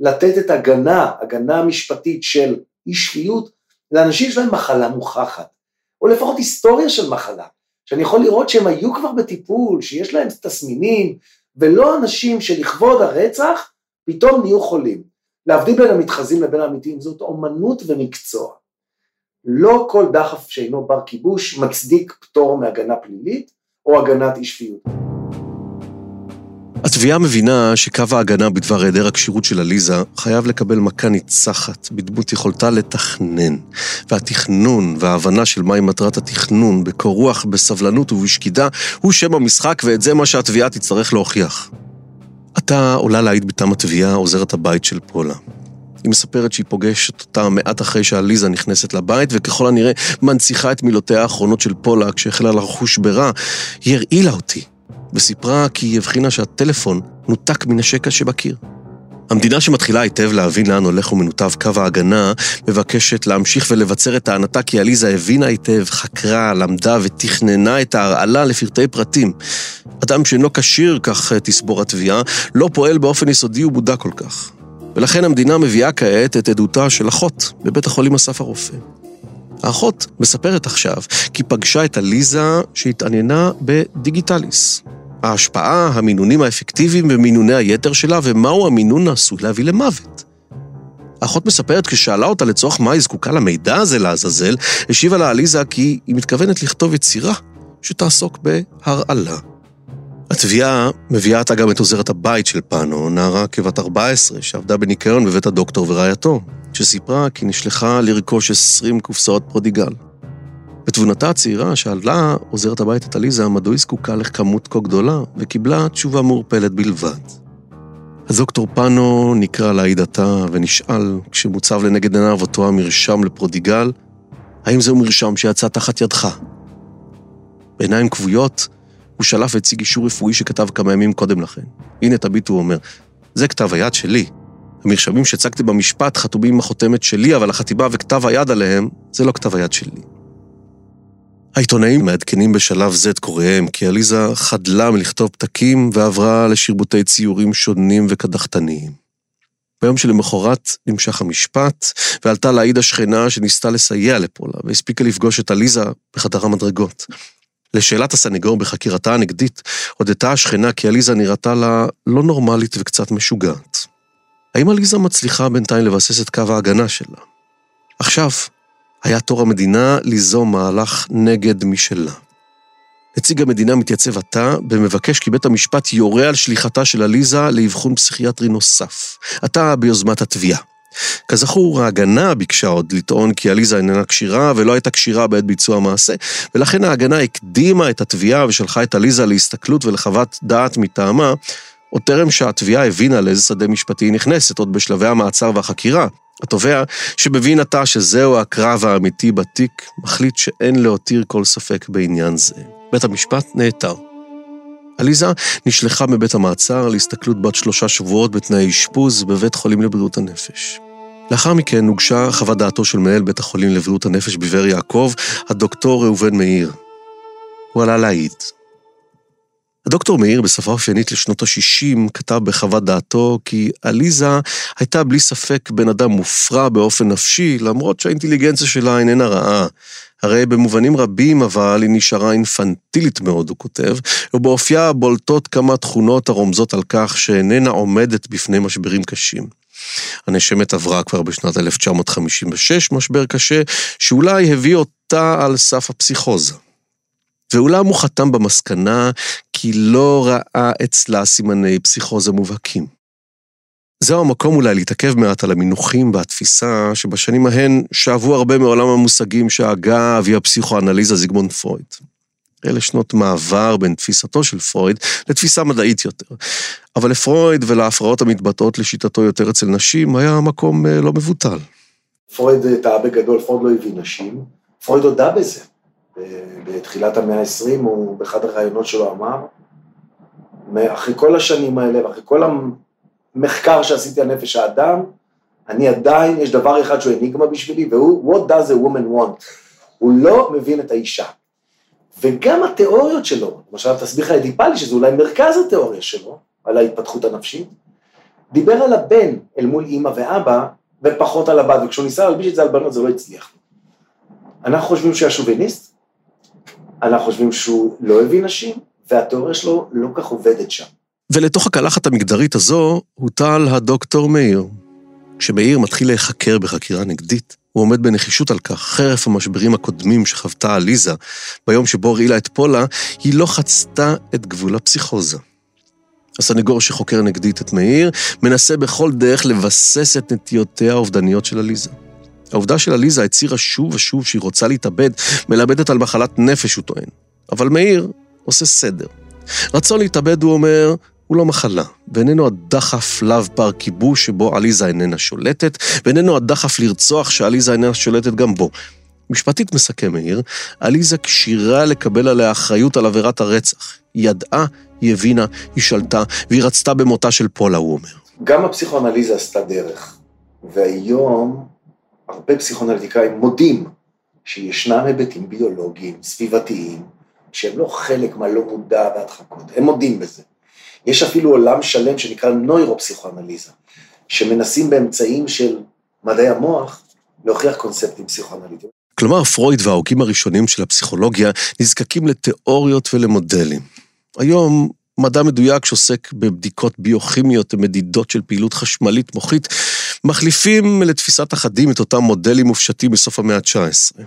לתת את הגנה, הגנה משפטית של אי שפיות, לאנשים שיש להם מחלה מוכחת, או לפחות היסטוריה של מחלה, שאני יכול לראות שהם היו כבר בטיפול, שיש להם תסמינים, ולא אנשים שלכבוד הרצח פתאום נהיו חולים. להבדיל בין המתחזים לבין האמיתיים זאת אומנות ומקצוע. לא כל דחף שאינו בר כיבוש מצדיק פטור מהגנה פלילית או הגנת אי שפיות. התביעה מבינה שקו ההגנה בדבר היעדר הכשירות של עליזה חייב לקבל מכה ניצחת בדמות יכולתה לתכנן. והתכנון וההבנה של מהי מטרת התכנון בקור רוח, בסבלנות ובשקידה, הוא שם המשחק ואת זה מה שהתביעה תצטרך להוכיח. עתה עולה להעיד בתם התביעה עוזרת הבית של פולה. היא מספרת שהיא פוגשת אותה מעט אחרי שעליזה נכנסת לבית, וככל הנראה מנציחה את מילותיה האחרונות של פולה כשהחלה לחוש ברע. היא הרעילה אותי, וסיפרה כי היא הבחינה שהטלפון נותק מן השקע שבקיר. המדינה שמתחילה היטב להבין לאן הולך ומנותב קו ההגנה, מבקשת להמשיך ולבצר את טענתה כי עליזה הבינה היטב, חקרה, למדה ותכננה את ההרעלה לפרטי פרטים. אדם שאינו כשיר, כך תסבור התביעה, לא פועל באופן יסודי ומודע כל כך. ולכן המדינה מביאה כעת את עדותה של אחות בבית החולים אסף הרופא. האחות מספרת עכשיו כי פגשה את עליזה שהתעניינה בדיגיטליס. ההשפעה, המינונים האפקטיביים ומינוני היתר שלה, ומהו המינון העשוי להביא למוות. האחות מספרת כששאלה אותה לצורך מה היא זקוקה למידע הזה לעזאזל, השיבה לה עליזה כי היא מתכוונת לכתוב יצירה שתעסוק בהרעלה. התביעה מביאה עתה גם את עוזרת הבית של פאנו, נערה כבת 14, שעבדה בניקיון בבית הדוקטור ורעייתו, שסיפרה כי נשלחה לרכוש 20 קופסאות פרודיגל. בתבונתה הצעירה שאלה עוזרת הבית את עליזה מדוע היא זקוקה לכמות כה גדולה, וקיבלה תשובה מעורפלת בלבד. הדוקטור פאנו נקרא לעידתה ונשאל, כשמוצב לנגד עיניו אותו המרשם לפרודיגל, האם זהו מרשם שיצא תחת ידך? בעיניים כבויות, הוא שלף והציג אישור רפואי שכתב כמה ימים קודם לכן. הנה תביט, הוא אומר, זה כתב היד שלי. המרשמים שהצגתי במשפט חתומים עם החותמת שלי, אבל החתימה וכתב היד עליהם, זה לא כתב היד שלי. העיתונאים מעדכנים בשלב זה את קוראיהם כי עליזה חדלה מלכתוב פתקים ועברה לשרבוטי ציורים שונים וקדחתניים. ביום שלמחרת נמשך המשפט, ועלתה להעיד השכנה שניסתה לסייע לפולה, והספיקה לפגוש את עליזה בחדר המדרגות. לשאלת הסנגור בחקירתה הנגדית, הודתה השכנה כי עליזה נראתה לה לא נורמלית וקצת משוגעת. האם עליזה מצליחה בינתיים לבסס את קו ההגנה שלה? עכשיו, היה תור המדינה ליזום מהלך נגד משלה. נציג המדינה מתייצב עתה ומבקש כי בית המשפט יורה על שליחתה של עליזה לאבחון פסיכיאטרי נוסף. עתה ביוזמת התביעה. כזכור, ההגנה ביקשה עוד לטעון כי עליזה איננה כשירה ולא הייתה כשירה בעת ביצוע המעשה, ולכן ההגנה הקדימה את התביעה ושלחה את עליזה להסתכלות ולחוות דעת מטעמה, עוד טרם שהתביעה הבינה לאיזה שדה משפטי היא נכנסת, עוד בשלבי המעצר והחקירה. התובע, שמבין עתה שזהו הקרב האמיתי בתיק, מחליט שאין להותיר כל ספק בעניין זה. בית המשפט נעתר. עליזה נשלחה מבית המעצר להסתכלות בת שלושה שבועות בתנאי אשפוז בבית חולים לבריאות הנפש. לאחר מכן הוגשה חוות דעתו של מנהל בית החולים לבריאות הנפש בבאר יעקב, הדוקטור ראובן מאיר. הוא עלה להעיד. הדוקטור מאיר, בשפה אופיינית לשנות ה-60, כתב בחוות דעתו כי עליזה הייתה בלי ספק בן אדם מופרע באופן נפשי, למרות שהאינטליגנציה שלה איננה רעה. הרי במובנים רבים אבל היא נשארה אינפנטילית מאוד, הוא כותב, ובאופייה בולטות כמה תכונות הרומזות על כך שאיננה עומדת בפני משברים קשים. הנאשמת עברה כבר בשנת 1956 משבר קשה, שאולי הביא אותה על סף הפסיכוזה. ואולם הוא חתם במסקנה כי לא ראה אצלה סימני פסיכוזה מובהקים. זהו המקום אולי להתעכב מעט על המינוחים והתפיסה שבשנים ההן שאבו הרבה מעולם המושגים שהגה אבי הפסיכואנליזה זיגמונד פרויד. אלה שנות מעבר בין תפיסתו של פרויד לתפיסה מדעית יותר. אבל לפרויד ולהפרעות המתבטאות לשיטתו יותר אצל נשים היה מקום אה, לא מבוטל. פרויד טעה בגדול, פרויד לא הביא נשים, פרויד הודה בזה. בתחילת המאה ה-20, הוא באחד הראיונות שלו אמר, אחרי כל השנים האלה ואחרי כל המחקר שעשיתי על נפש האדם, אני עדיין, יש דבר אחד שהוא אניגמה בשבילי, והוא, what does a woman want? הוא לא מבין את האישה. וגם התיאוריות שלו, למשל התסביך האדיפלי, שזה אולי מרכז התיאוריה שלו, על ההתפתחות הנפשית, דיבר על הבן אל מול אימא ואבא, ופחות על הבת, וכשהוא ניסה להלביש את זה על בנות זה לא הצליח. אנחנו חושבים שהוא היה שוביניסט, אנחנו חושבים שהוא לא הביא נשים, והתיאוריה שלו לא כך עובדת שם. ולתוך הקלחת המגדרית הזו הוטל הדוקטור מאיר. כשמאיר מתחיל להיחקר בחקירה נגדית, הוא עומד בנחישות על כך, חרף המשברים הקודמים שחוותה עליזה, ביום שבו הרעילה את פולה, היא לא חצתה את גבול הפסיכוזה. הסנגור שחוקר נגדית את מאיר, מנסה בכל דרך לבסס את נטיותיה האובדניות של עליזה. העובדה של עליזה הצהירה שוב ושוב שהיא רוצה להתאבד, מלמדת על מחלת נפש, הוא טוען. אבל מאיר עושה סדר. רצון להתאבד, הוא אומר, הוא לא מחלה, ואיננו הדחף לאו בר כיבוש שבו עליזה איננה שולטת, ואיננו הדחף לרצוח שעליזה איננה שולטת גם בו. משפטית מסכם מאיר, עליזה כשירה לקבל עליה אחריות על עבירת הרצח. היא ידעה, היא הבינה, היא שלטה, והיא רצתה במותה של פולה, הוא אומר. גם הפסיכואנליזה עשתה דרך, והיום הרבה פסיכואנליטיקאים מודים שישנם היבטים ביולוגיים, סביבתיים, שהם לא חלק מהלא מודע והדחקות, הם מודים בזה. יש אפילו עולם שלם שנקרא נוירופסיכואנליזה, שמנסים באמצעים של מדעי המוח להוכיח קונספטים פסיכואנליטיים. כלומר, פרויד וההוגים הראשונים של הפסיכולוגיה נזקקים לתיאוריות ולמודלים. היום מדע מדויק שעוסק בבדיקות ביוכימיות ומדידות של פעילות חשמלית מוחית, מחליפים לתפיסת אחדים את אותם מודלים מופשטים בסוף המאה ה-19.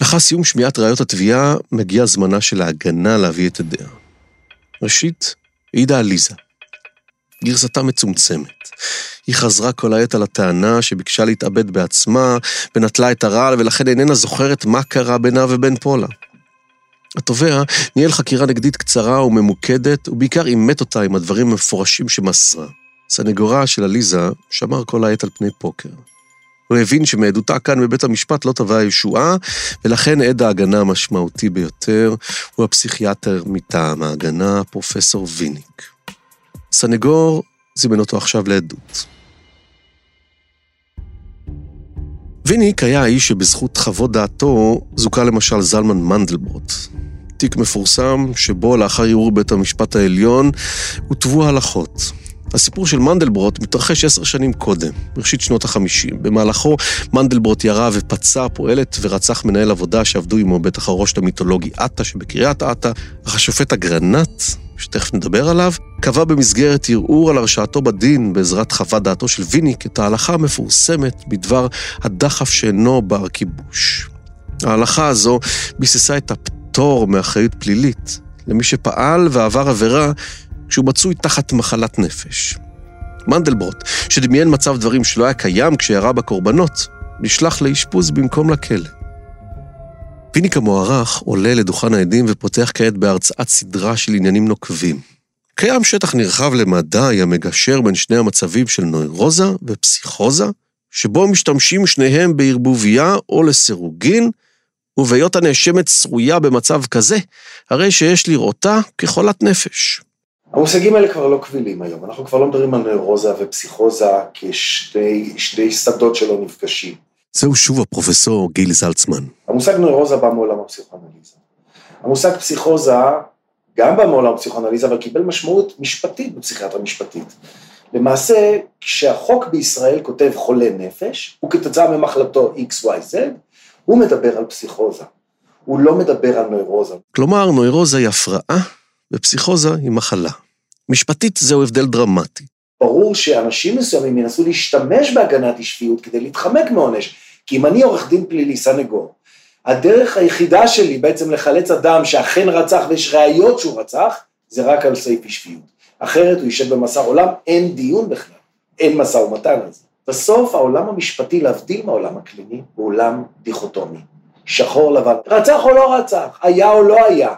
לאחר סיום שמיעת ראיות התביעה, מגיע זמנה של ההגנה להביא את עדיה. ראשית, העידה עליזה. גרסתה מצומצמת. היא חזרה כל העת על הטענה שביקשה להתאבד בעצמה, ונטלה את הרעל, ולכן איננה זוכרת מה קרה בינה ובין פולה. התובע ניהל חקירה נגדית קצרה וממוקדת, ובעיקר אימת אותה עם הדברים המפורשים שמסרה. סנגורה של עליזה שמר כל העת על פני פוקר. הוא הבין שמעדותה כאן בבית המשפט לא תבע ישועה, ולכן עד ההגנה המשמעותי ביותר הוא הפסיכיאטר מטעם ההגנה, פרופסור ויניק. סנגור זימן אותו עכשיו לעדות. ויניק היה האיש שבזכות חוות דעתו זוכה למשל זלמן מנדלברוט. תיק מפורסם שבו לאחר ערעור בית המשפט העליון הוטבו הלכות. הסיפור של מנדלברוט מתרחש עשר שנים קודם, בראשית שנות החמישים. במהלכו מנדלברוט ירה ופצע פועלת ורצח מנהל עבודה שעבדו עמו בית החרושת המיתולוגי עטה שבקריית עטה, אך השופט אגרנט, שתכף נדבר עליו, קבע במסגרת ערעור על הרשעתו בדין בעזרת חוות דעתו של ויניק את ההלכה המפורסמת בדבר הדחף שאינו בר כיבוש. ההלכה הזו ביססה את הפטור מאחריות פלילית למי שפעל ועבר עבירה כשהוא מצוי תחת מחלת נפש. מנדלברוט, שדמיין מצב דברים שלא היה קיים כשירה בקורבנות, נשלח לאשפוז במקום לכלא. פיניק המוערך עולה לדוכן העדים ופותח כעת בהרצאת סדרה של עניינים נוקבים. קיים שטח נרחב למדי המגשר בין שני המצבים של נוירוזה ופסיכוזה, שבו משתמשים שניהם בערבוביה או לסירוגין, ובהיות הנאשמת שרויה במצב כזה, הרי שיש לראותה כחולת נפש. המושגים האלה כבר לא קבילים היום, אנחנו כבר לא מדברים על נוירוזה ופסיכוזה כשתי שדות שלא נפגשים. זהו שוב הפרופסור גיל זלצמן. המושג נוירוזה בא מעולם הפסיכואנליזה. המושג פסיכוזה גם בא מעולם הפסיכואנליזה, אבל קיבל משמעות משפטית בפסיכיאטריה משפטית. למעשה, כשהחוק בישראל כותב חולה נפש, וכתוצאה ממחלתו XYZ, הוא מדבר על פסיכוזה. הוא לא מדבר על נוירוזה. כלומר, נוירוזה היא הפרעה ופסיכוזה היא מחלה. משפטית זהו הבדל דרמטי. ברור שאנשים מסוימים ינסו להשתמש בהגנת אי-שפיות כדי להתחמק מעונש, כי אם אני עורך דין פלילי, סנגור, הדרך היחידה שלי בעצם לחלץ אדם שאכן רצח ויש ראיות שהוא רצח, זה רק על סעיף אי-שפיות. אחרת הוא יישב במאסר עולם, אין דיון בכלל, אין משא ומתן על זה. בסוף העולם המשפטי, להבדיל מהעולם הקליני, הוא עולם דיכוטומי. שחור לבן, רצח או לא רצח, היה או לא היה,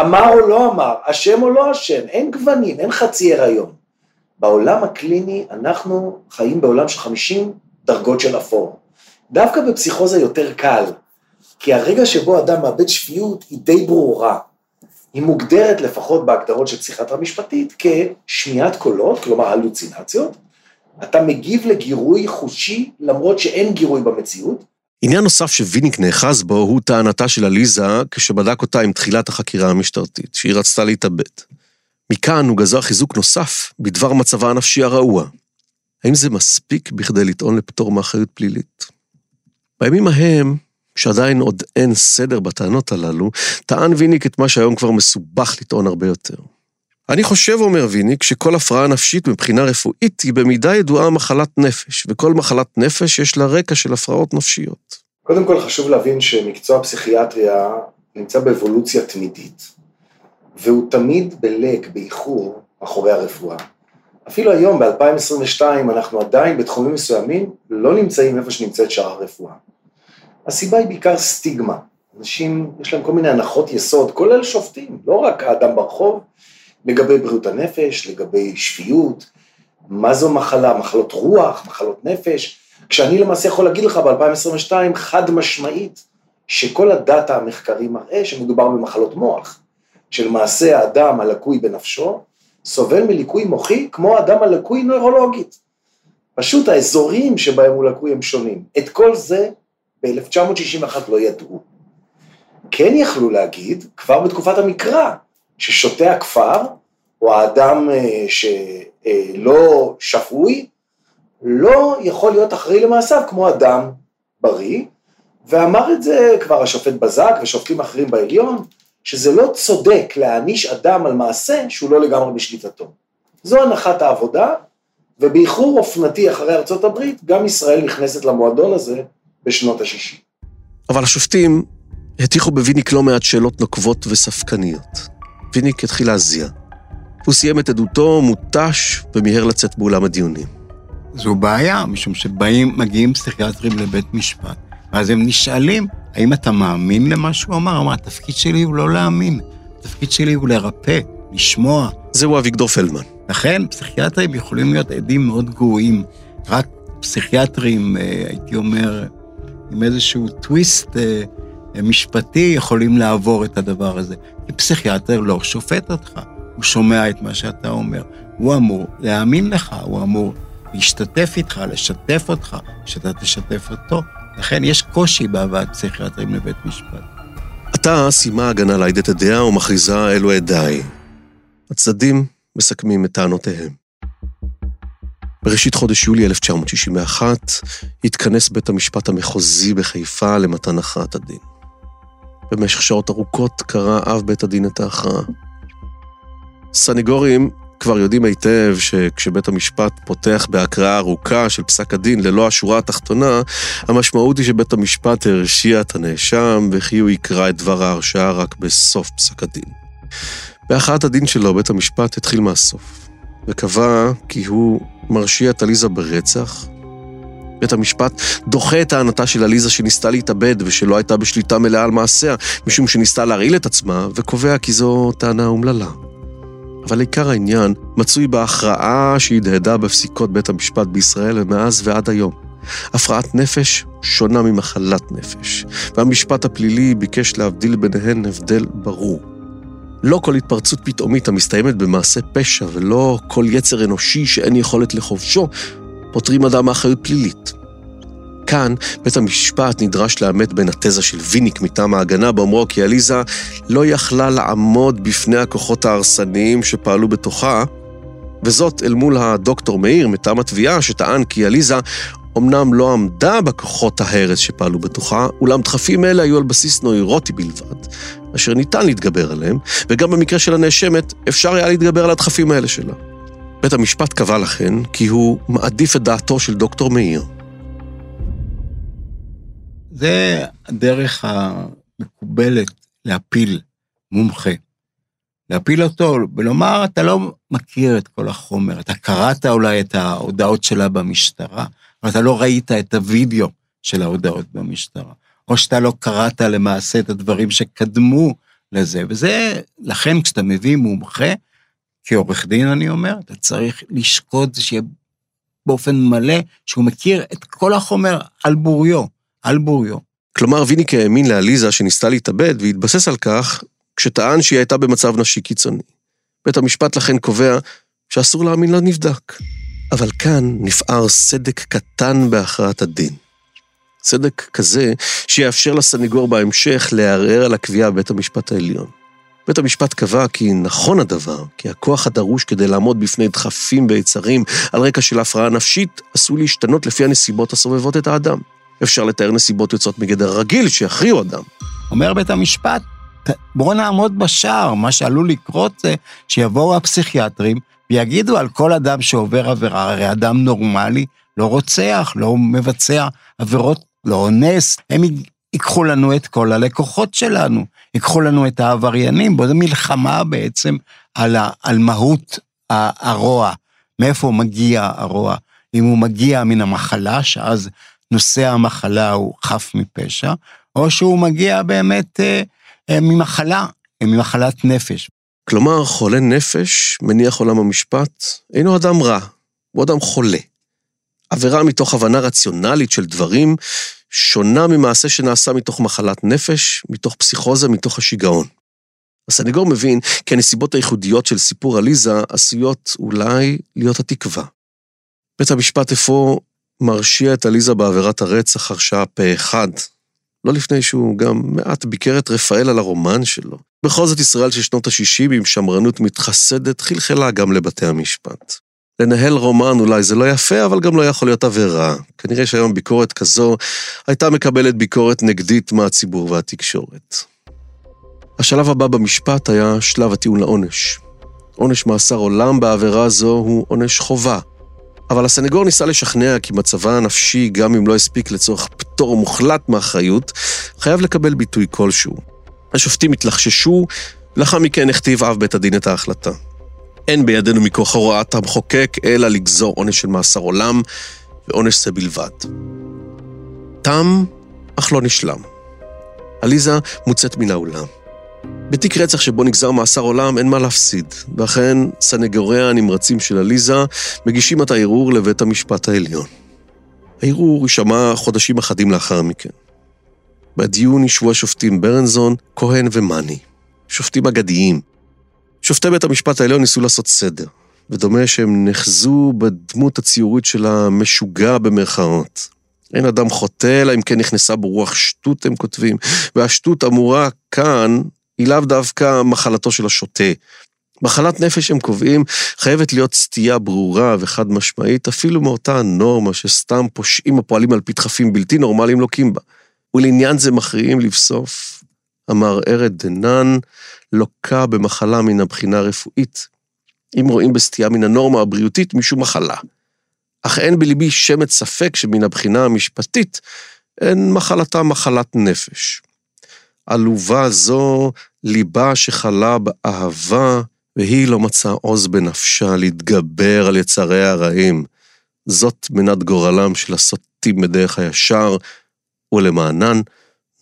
אמר או לא אמר, אשם או לא אשם, אין גוונים, אין חצי הריון. בעולם הקליני אנחנו חיים בעולם של 50 דרגות של אפור. דווקא בפסיכוזה יותר קל, כי הרגע שבו אדם מאבד שפיות היא די ברורה. היא מוגדרת לפחות בהגדרות של פסיכיאטרה משפטית כשמיעת קולות, כלומר הלוצינציות. אתה מגיב לגירוי חושי למרות שאין גירוי במציאות, עניין נוסף שוויניק נאחז בו הוא טענתה של עליזה כשבדק אותה עם תחילת החקירה המשטרתית, שהיא רצתה להתאבד. מכאן הוא גזר חיזוק נוסף בדבר מצבה הנפשי הרעוע. האם זה מספיק בכדי לטעון לפטור מאחריות פלילית? בימים ההם, שעדיין עוד אין סדר בטענות הללו, טען ויניק את מה שהיום כבר מסובך לטעון הרבה יותר. אני חושב, אומר ויניק, שכל הפרעה נפשית מבחינה רפואית היא במידה ידועה מחלת נפש, וכל מחלת נפש יש לה רקע של הפרעות נפשיות. קודם כל חשוב להבין שמקצוע הפסיכיאטריה נמצא באבולוציה תמידית, והוא תמיד בלג, באיחור, אחורי הרפואה. אפילו היום, ב-2022, אנחנו עדיין בתחומים מסוימים לא נמצאים איפה שנמצאת שאר הרפואה. הסיבה היא בעיקר סטיגמה. אנשים, יש להם כל מיני הנחות יסוד, כולל שופטים, לא רק האדם ברחוב, לגבי בריאות הנפש, לגבי שפיות, מה זו מחלה, מחלות רוח, מחלות נפש, כשאני למעשה יכול להגיד לך ב-2022 חד משמעית, שכל הדאטה המחקרי מראה שמדובר במחלות מוח, שלמעשה האדם הלקוי בנפשו סובל מליקוי מוחי כמו האדם הלקוי נוירולוגית. פשוט האזורים שבהם הוא לקוי הם שונים. את כל זה ב-1961 לא ידעו. כן יכלו להגיד, כבר בתקופת המקרא, ששותה הכפר, או האדם אה, שלא שפוי, לא יכול להיות אחראי למעשיו כמו אדם בריא, ואמר את זה כבר השופט בזק ושופטים אחרים בעליון, שזה לא צודק להעניש אדם על מעשה שהוא לא לגמרי בשליטתו. זו הנחת העבודה, ובאיחור אופנתי אחרי ארצות הברית, גם ישראל נכנסת למועדון הזה בשנות ה-60. אבל השופטים הטיחו בוויניק לא מעט שאלות נוקבות וספקניות. ויניק התחיל להזיע. הוא סיים את עדותו מותש ומיהר לצאת באולם הדיונים. זו בעיה, משום שבאים, מגיעים פסיכיאטרים לבית משפט, ואז הם נשאלים, האם אתה מאמין למה שהוא אמר? אמר, התפקיד שלי הוא לא להאמין, התפקיד שלי הוא לרפא, לשמוע. זהו אביגדור פלדמן. לכן, פסיכיאטרים יכולים להיות עדים מאוד גרועים. רק פסיכיאטרים, אה, הייתי אומר, עם איזשהו טוויסט אה, משפטי, יכולים לעבור את הדבר הזה. כי פסיכיאטר לא שופט אותך, הוא שומע את מה שאתה אומר. הוא אמור להאמין לך, הוא אמור להשתתף איתך, לשתף אותך, שאתה תשתף אותו. לכן יש קושי בהבאת פסיכיאטרים לבית משפט. עתה סיימה ההגנה להעיד את הדעה ומכריזה אלו עדיי. הצדדים מסכמים את טענותיהם. בראשית חודש יולי 1961 התכנס בית המשפט המחוזי בחיפה למתן הכרעת הדין. במשך שעות ארוכות קרא אב בית הדין את ההכרעה. סניגורים כבר יודעים היטב שכשבית המשפט פותח בהקראה ארוכה של פסק הדין ללא השורה התחתונה, המשמעות היא שבית המשפט הרשיע את הנאשם וכי הוא יקרא את דבר ההרשעה רק בסוף פסק הדין. בהכרעת הדין שלו בית המשפט התחיל מהסוף, וקבע כי הוא מרשיע את עליזה ברצח. בית המשפט דוחה את טענתה של עליזה שניסתה להתאבד ושלא הייתה בשליטה מלאה על מעשיה, משום שניסתה להרעיל את עצמה, וקובע כי זו טענה אומללה. אבל עיקר העניין מצוי בהכרעה שהדהדה בפסיקות בית המשפט בישראל מאז ועד היום. הפרעת נפש שונה ממחלת נפש, והמשפט הפלילי ביקש להבדיל ביניהן הבדל ברור. לא כל התפרצות פתאומית המסתיימת במעשה פשע ולא כל יצר אנושי שאין יכולת לחובשו, פוטרים אדם מאחריות פלילית. כאן בית המשפט נדרש לאמת בין התזה של ויניק מטעם ההגנה באומרו כי עליזה לא יכלה לעמוד בפני הכוחות ההרסניים שפעלו בתוכה, וזאת אל מול הדוקטור מאיר מטעם התביעה שטען כי עליזה אמנם לא עמדה בכוחות ההרס שפעלו בתוכה, אולם דחפים אלה היו על בסיס נוירוטי בלבד, אשר ניתן להתגבר עליהם, וגם במקרה של הנאשמת אפשר היה להתגבר על הדחפים האלה שלה. בית המשפט קבע לכן כי הוא מעדיף את דעתו של דוקטור מאיר. זה הדרך המקובלת להפיל מומחה. להפיל אותו ולומר, אתה לא מכיר את כל החומר, אתה קראת אולי את ההודעות שלה במשטרה, אבל אתה לא ראית את הוידאו של ההודעות במשטרה, או שאתה לא קראת למעשה את הדברים שקדמו לזה, וזה, לכן כשאתה מביא מומחה, כעורך דין אני אומר, אתה צריך לשקוד שיהיה באופן מלא, שהוא מכיר את כל החומר על בוריו. על בוריו. כלומר, ויניק האמין לעליזה שניסתה להתאבד, והתבסס על כך כשטען שהיא הייתה במצב נשי קיצוני. בית המשפט לכן קובע שאסור להאמין לנבדק. אבל כאן נפער סדק קטן בהכרעת הדין. סדק כזה שיאפשר לסניגור בהמשך לערער על הקביעה בבית המשפט העליון. בית המשפט קבע כי נכון הדבר, כי הכוח הדרוש כדי לעמוד בפני דחפים ויצרים על רקע של הפרעה נפשית עשוי להשתנות לפי הנסיבות הסובבות את האדם. אפשר לתאר נסיבות יוצאות מגדר רגיל שיכריעו אדם. אומר בית המשפט, בואו נעמוד בשער, מה שעלול לקרות זה שיבואו הפסיכיאטרים ויגידו על כל אדם שעובר עבירה, הרי אדם נורמלי לא רוצח, לא מבצע עבירות, לא אונס, הם ייקחו לנו את כל הלקוחות שלנו, ייקחו לנו את העבריינים, בו זו מלחמה בעצם על, ה, על מהות הרוע, מאיפה מגיע הרוע. אם הוא מגיע מן המחלה, שאז נושא המחלה הוא חף מפשע, או שהוא מגיע באמת אה, אה, ממחלה, אה, ממחלת נפש. כלומר, חולה נפש, מניח עולם המשפט, אינו אדם רע, הוא אדם חולה. עבירה מתוך הבנה רציונלית של דברים, שונה ממעשה שנעשה מתוך מחלת נפש, מתוך פסיכוזה, מתוך השיגעון. הסנגור מבין כי הנסיבות הייחודיות של סיפור עליזה עשויות אולי להיות התקווה. בית המשפט אפוא מרשיע את עליזה בעבירת הרצח הרשעה פה אחד, לא לפני שהוא גם מעט ביקר את רפאל על הרומן שלו. בכל זאת ישראל של שנות ה-60 עם שמרנות מתחסדת חלחלה גם לבתי המשפט. לנהל רומן אולי זה לא יפה, אבל גם לא יכול להיות עבירה. כנראה שהיום ביקורת כזו הייתה מקבלת ביקורת נגדית מהציבור והתקשורת. השלב הבא במשפט היה שלב הטיעון לעונש. עונש מאסר עולם בעבירה זו הוא עונש חובה. אבל הסנגור ניסה לשכנע כי מצבה הנפשי, גם אם לא הספיק לצורך פטור מוחלט מאחריות, חייב לקבל ביטוי כלשהו. השופטים התלחששו, לאחר מכן הכתיב אב בית הדין את ההחלטה. אין בידינו מכוח הוראת המחוקק, אלא לגזור עונש של מאסר עולם, ועונש זה בלבד. תם, אך לא נשלם. עליזה מוצאת מן האולם. בתיק רצח שבו נגזר מאסר עולם אין מה להפסיד, ואכן סנגוריה הנמרצים של עליזה מגישים את הערעור לבית המשפט העליון. הערעור יישמע חודשים אחדים לאחר מכן. בדיון ישבו השופטים ברנזון, כהן ומאני. שופטים אגדיים. שופטי בית המשפט העליון ניסו לעשות סדר, ודומה שהם נחזו בדמות הציורית של המשוגע במרכאות. אין אדם חוטא, אלא אם כן נכנסה בו רוח שטות, הם כותבים, והשטות אמורה כאן, היא לאו דווקא מחלתו של השוטה. מחלת נפש, הם קובעים, חייבת להיות סטייה ברורה וחד משמעית, אפילו מאותה הנורמה שסתם פושעים הפועלים על פי דחפים בלתי נורמליים לוקים בה. ולעניין זה מכריעים לבסוף, המערערת דנן לוקה במחלה מן הבחינה הרפואית, אם רואים בסטייה מן הנורמה הבריאותית משום מחלה. אך אין בליבי שמץ ספק שמן הבחינה המשפטית אין מחלתה מחלת נפש. עלובה זו, ליבה שחלה באהבה, והיא לא מצאה עוז בנפשה להתגבר על יצריה הרעים. זאת מנת גורלם של הסוטים בדרך הישר, ולמענן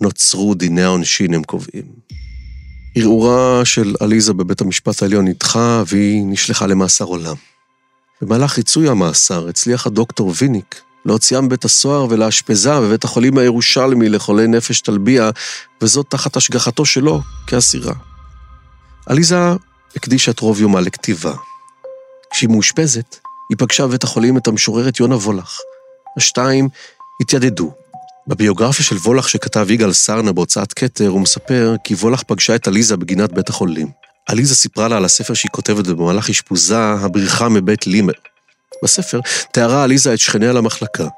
נוצרו דיני העונשין, הם קובעים. ערעורה של עליזה בבית המשפט העליון נדחה, והיא נשלחה למאסר עולם. במהלך ריצוי המאסר הצליח הדוקטור ויניק להוציאה מבית הסוהר ולאשפזה בבית החולים הירושלמי לחולי נפש טלביה, וזאת תחת השגחתו שלו כאסירה. עליזה הקדישה את רוב יומה לכתיבה. כשהיא מאושפזת, היא פגשה בבית החולים את המשוררת יונה וולך. השתיים התיידדו. בביוגרפיה של וולך שכתב יגאל סרנה בהוצאת כתר, הוא מספר כי וולך פגשה את עליזה בגינת בית החולים. עליזה סיפרה לה על הספר שהיא כותבת במהלך אשפוזה, הבריחה מבית לימר. בספר תיארה עליזה את שכניה למחלקה.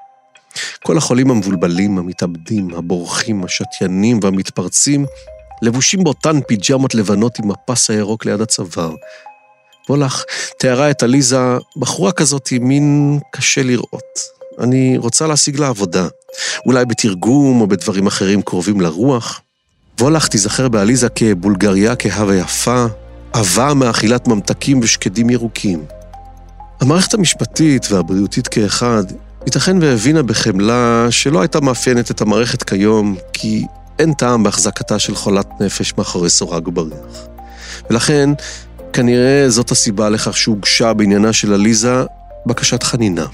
כל החולים המבולבלים, המתאבדים, הבורחים, השתיינים והמתפרצים, לבושים באותן פיג'מות לבנות עם הפס הירוק ליד הצוואר. וולך תיארה את עליזה, בחורה כזאת עם מין קשה לראות. אני רוצה להשיג לה עבודה, אולי בתרגום או בדברים אחרים קרובים לרוח. וולך תיזכר בעליזה כבולגריה כהה ויפה, עבה מאכילת ממתקים ושקדים ירוקים. המערכת המשפטית והבריאותית כאחד, ייתכן והבינה בחמלה שלא הייתה מאפיינת את המערכת כיום, כי אין טעם בהחזקתה של חולת נפש מאחורי סורג ובריח. ולכן, כנראה זאת הסיבה לכך שהוגשה בעניינה של עליזה בקשת חנינה.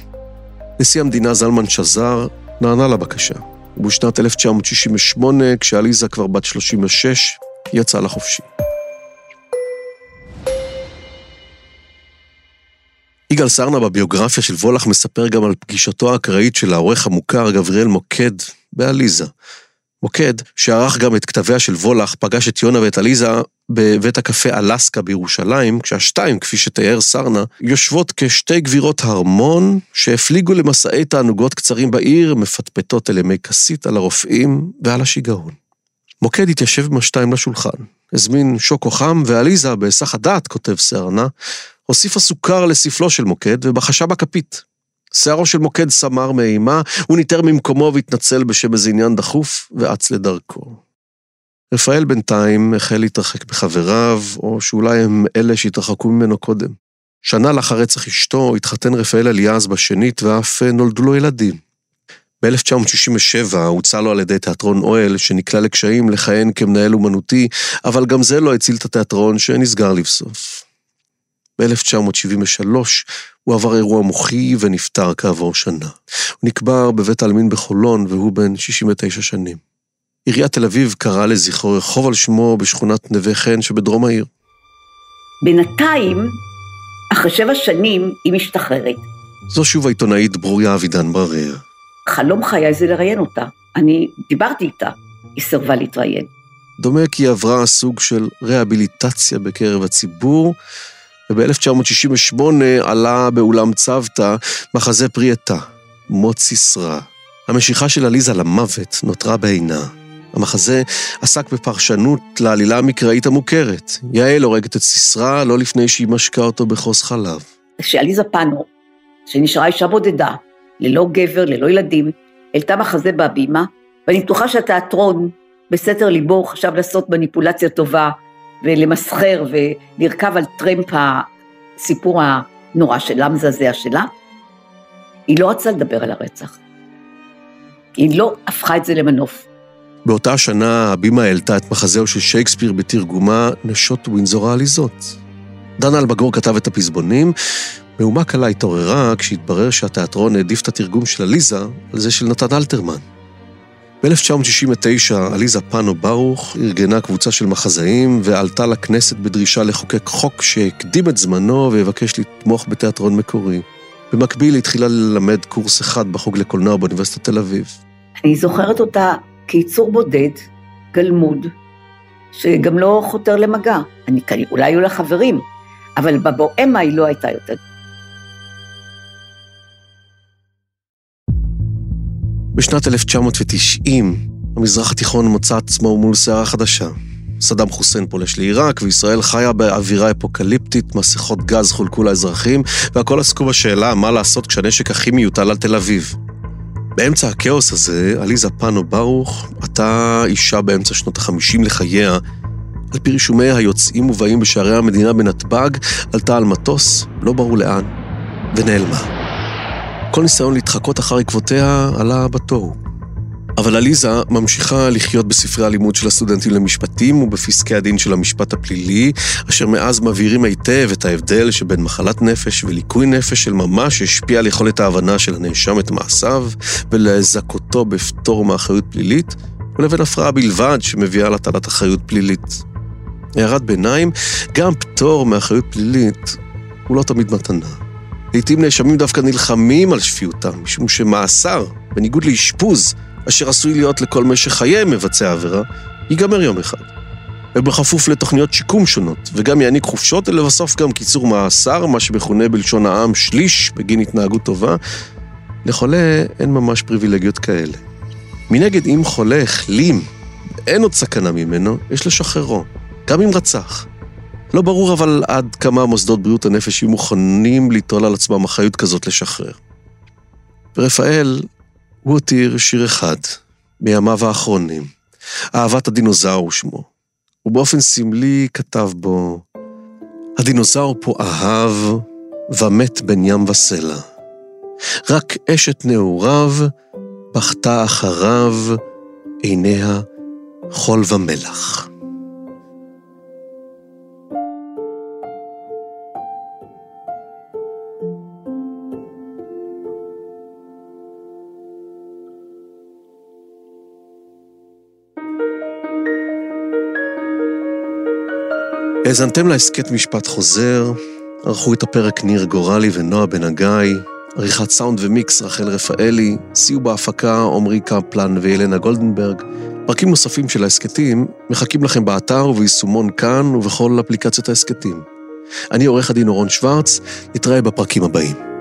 נשיא המדינה זלמן שזר נענה לבקשה, ובשנת 1968, כשעליזה כבר בת 36, יצאה לחופשי. יגאל סרנה בביוגרפיה של וולך מספר גם על פגישתו האקראית של העורך המוכר גבריאל מוקד בעליזה. מוקד, שערך גם את כתביה של וולך, פגש את יונה ואת עליזה בבית הקפה אלסקה בירושלים, כשהשתיים, כפי שתיאר סרנה, יושבות כשתי גבירות הרמון שהפליגו למסעי תענוגות קצרים בעיר, מפטפטות אל ימי כסית על הרופאים ועל השיגעון. מוקד התיישב עם השתיים לשולחן, הזמין שוקו חם, ועליזה, בהיסח הדעת, כותב סרנה, הוסיפה סוכר לספלו של מוקד ובחשה בכפית. שערו של מוקד סמר מאימה, הוא ניטר ממקומו והתנצל בשם איזה עניין דחוף, ואץ לדרכו. רפאל בינתיים החל להתרחק בחבריו, או שאולי הם אלה שהתרחקו ממנו קודם. שנה לאחר רצח אשתו התחתן רפאל אליעז בשנית ואף נולדו לו ילדים. ב-1967 הוצע לו על ידי תיאטרון אוהל, שנקלע לקשיים לכהן כמנהל אומנותי, אבל גם זה לא הציל את התיאטרון שנסגר לבסוף. ב-1973 הוא עבר אירוע מוחי ונפטר כעבור שנה. הוא נקבר בבית העלמין בחולון והוא בן 69 שנים. עיריית תל אביב קראה לזכרו רחוב על שמו בשכונת נווה חן שבדרום העיר. בינתיים, אחרי שבע שנים, היא משתחררת. זו שוב העיתונאית ברוריה אבידן ברר. חלום חיי זה לראיין אותה. אני דיברתי איתה, היא סירבה להתראיין. דומה כי היא עברה סוג של רהביליטציה בקרב הציבור, וב-1968 עלה באולם צוותא מחזה פרי עטה, מות סיסרא. המשיכה של עליזה למוות נותרה בעינה. המחזה עסק בפרשנות לעלילה המקראית המוכרת. יעל הורגת את סיסרא לא לפני שהיא משקה אותו בכוס חלב. כשעליזה פנו, שנשארה אישה בודדה, ללא גבר, ללא ילדים, העלתה מחזה בהבימה, ואני בטוחה שהתיאטרון, בסתר ליבו, חשב לעשות מניפולציה טובה, ולמסחר ולרכב על טרמפ הסיפור הנורא שלה, מזעזע שלה. היא לא רצתה לדבר על הרצח. היא לא הפכה את זה למנוף. באותה השנה הבימה העלתה את מחזהו של שייקספיר בתרגומה נשות ווינזור העליזות. דן אלבגור כתב את הפזמונים, מהומה קלה התעוררה כשהתברר שהתיאטרון העדיף את התרגום של עליזה על זה של נתן אלתרמן. ב-1969 עליזה פאנו ברוך ארגנה קבוצה של מחזאים ועלתה לכנסת בדרישה לחוקק חוק שהקדים את זמנו ויבקש לתמוך בתיאטרון מקורי. במקביל התחילה ללמד קורס אחד בחוג לקולנוע באוניברסיטת תל אביב. אני זוכרת אותה כיצור בודד, גלמוד, שגם לא חותר למגע. אני, אולי היו לה חברים, אבל בבואמה היא לא הייתה יותר. בשנת 1990, המזרח התיכון מצא עצמו מול סערה חדשה. סדאם חוסיין פולש לעיראק, וישראל חיה באווירה אפוקליפטית, מסכות גז חולקו לאזרחים, והכל עסקו בשאלה מה לעשות כשהנשק הכימי יוטל על תל אביב. באמצע הכאוס הזה, עליזה פאנו ברוך, עתה אישה באמצע שנות החמישים לחייה, על פי רישומי היוצאים ובאים בשערי המדינה בנתב"ג, עלתה על מטוס, לא ברור לאן, ונעלמה. כל ניסיון להתחקות אחר עקבותיה עלה בתוהו. אבל עליזה ממשיכה לחיות בספרי הלימוד של הסטודנטים למשפטים ובפסקי הדין של המשפט הפלילי, אשר מאז מבהירים היטב את ההבדל שבין מחלת נפש וליקוי נפש של ממש השפיע על יכולת ההבנה של הנאשם את מעשיו ולזכותו בפטור מאחריות פלילית, ולבין הפרעה בלבד שמביאה להטלת אחריות פלילית. הערת ביניים, גם פטור מאחריות פלילית הוא לא תמיד מתנה. לעתים נאשמים דווקא נלחמים על שפיותם, משום שמאסר, בניגוד לאשפוז, אשר עשוי להיות לכל משך חייהם מבצע עבירה, ייגמר יום אחד. ובכפוף לתוכניות שיקום שונות, וגם יעניק חופשות, ולבסוף גם קיצור מאסר, מה שמכונה בלשון העם שליש בגין התנהגות טובה, לחולה אין ממש פריבילגיות כאלה. מנגד, אם חולה החלים, אין עוד סכנה ממנו, יש לשחררו, גם אם רצח. לא ברור אבל עד כמה מוסדות בריאות הנפש יהיו מוכנים ליטול על עצמם אחריות כזאת לשחרר. ורפאל הוא הותיר שיר אחד, מימיו האחרונים, אהבת הדינוזאור שמו. ובאופן סמלי כתב בו, הדינוזאור פה אהב ומת בין ים וסלע. רק אשת נעוריו בכתה אחריו עיניה חול ומלח. האזנתם להסכת משפט חוזר, ערכו את הפרק ניר גורלי ונועה בן הגיא, עריכת סאונד ומיקס רחל רפאלי, סייעו בהפקה עמרי קפלן וילנה גולדנברג. פרקים נוספים של ההסכתים מחכים לכם באתר וביישומון כאן ובכל אפליקציות ההסכתים. אני עורך הדין אורון שוורץ, נתראה בפרקים הבאים.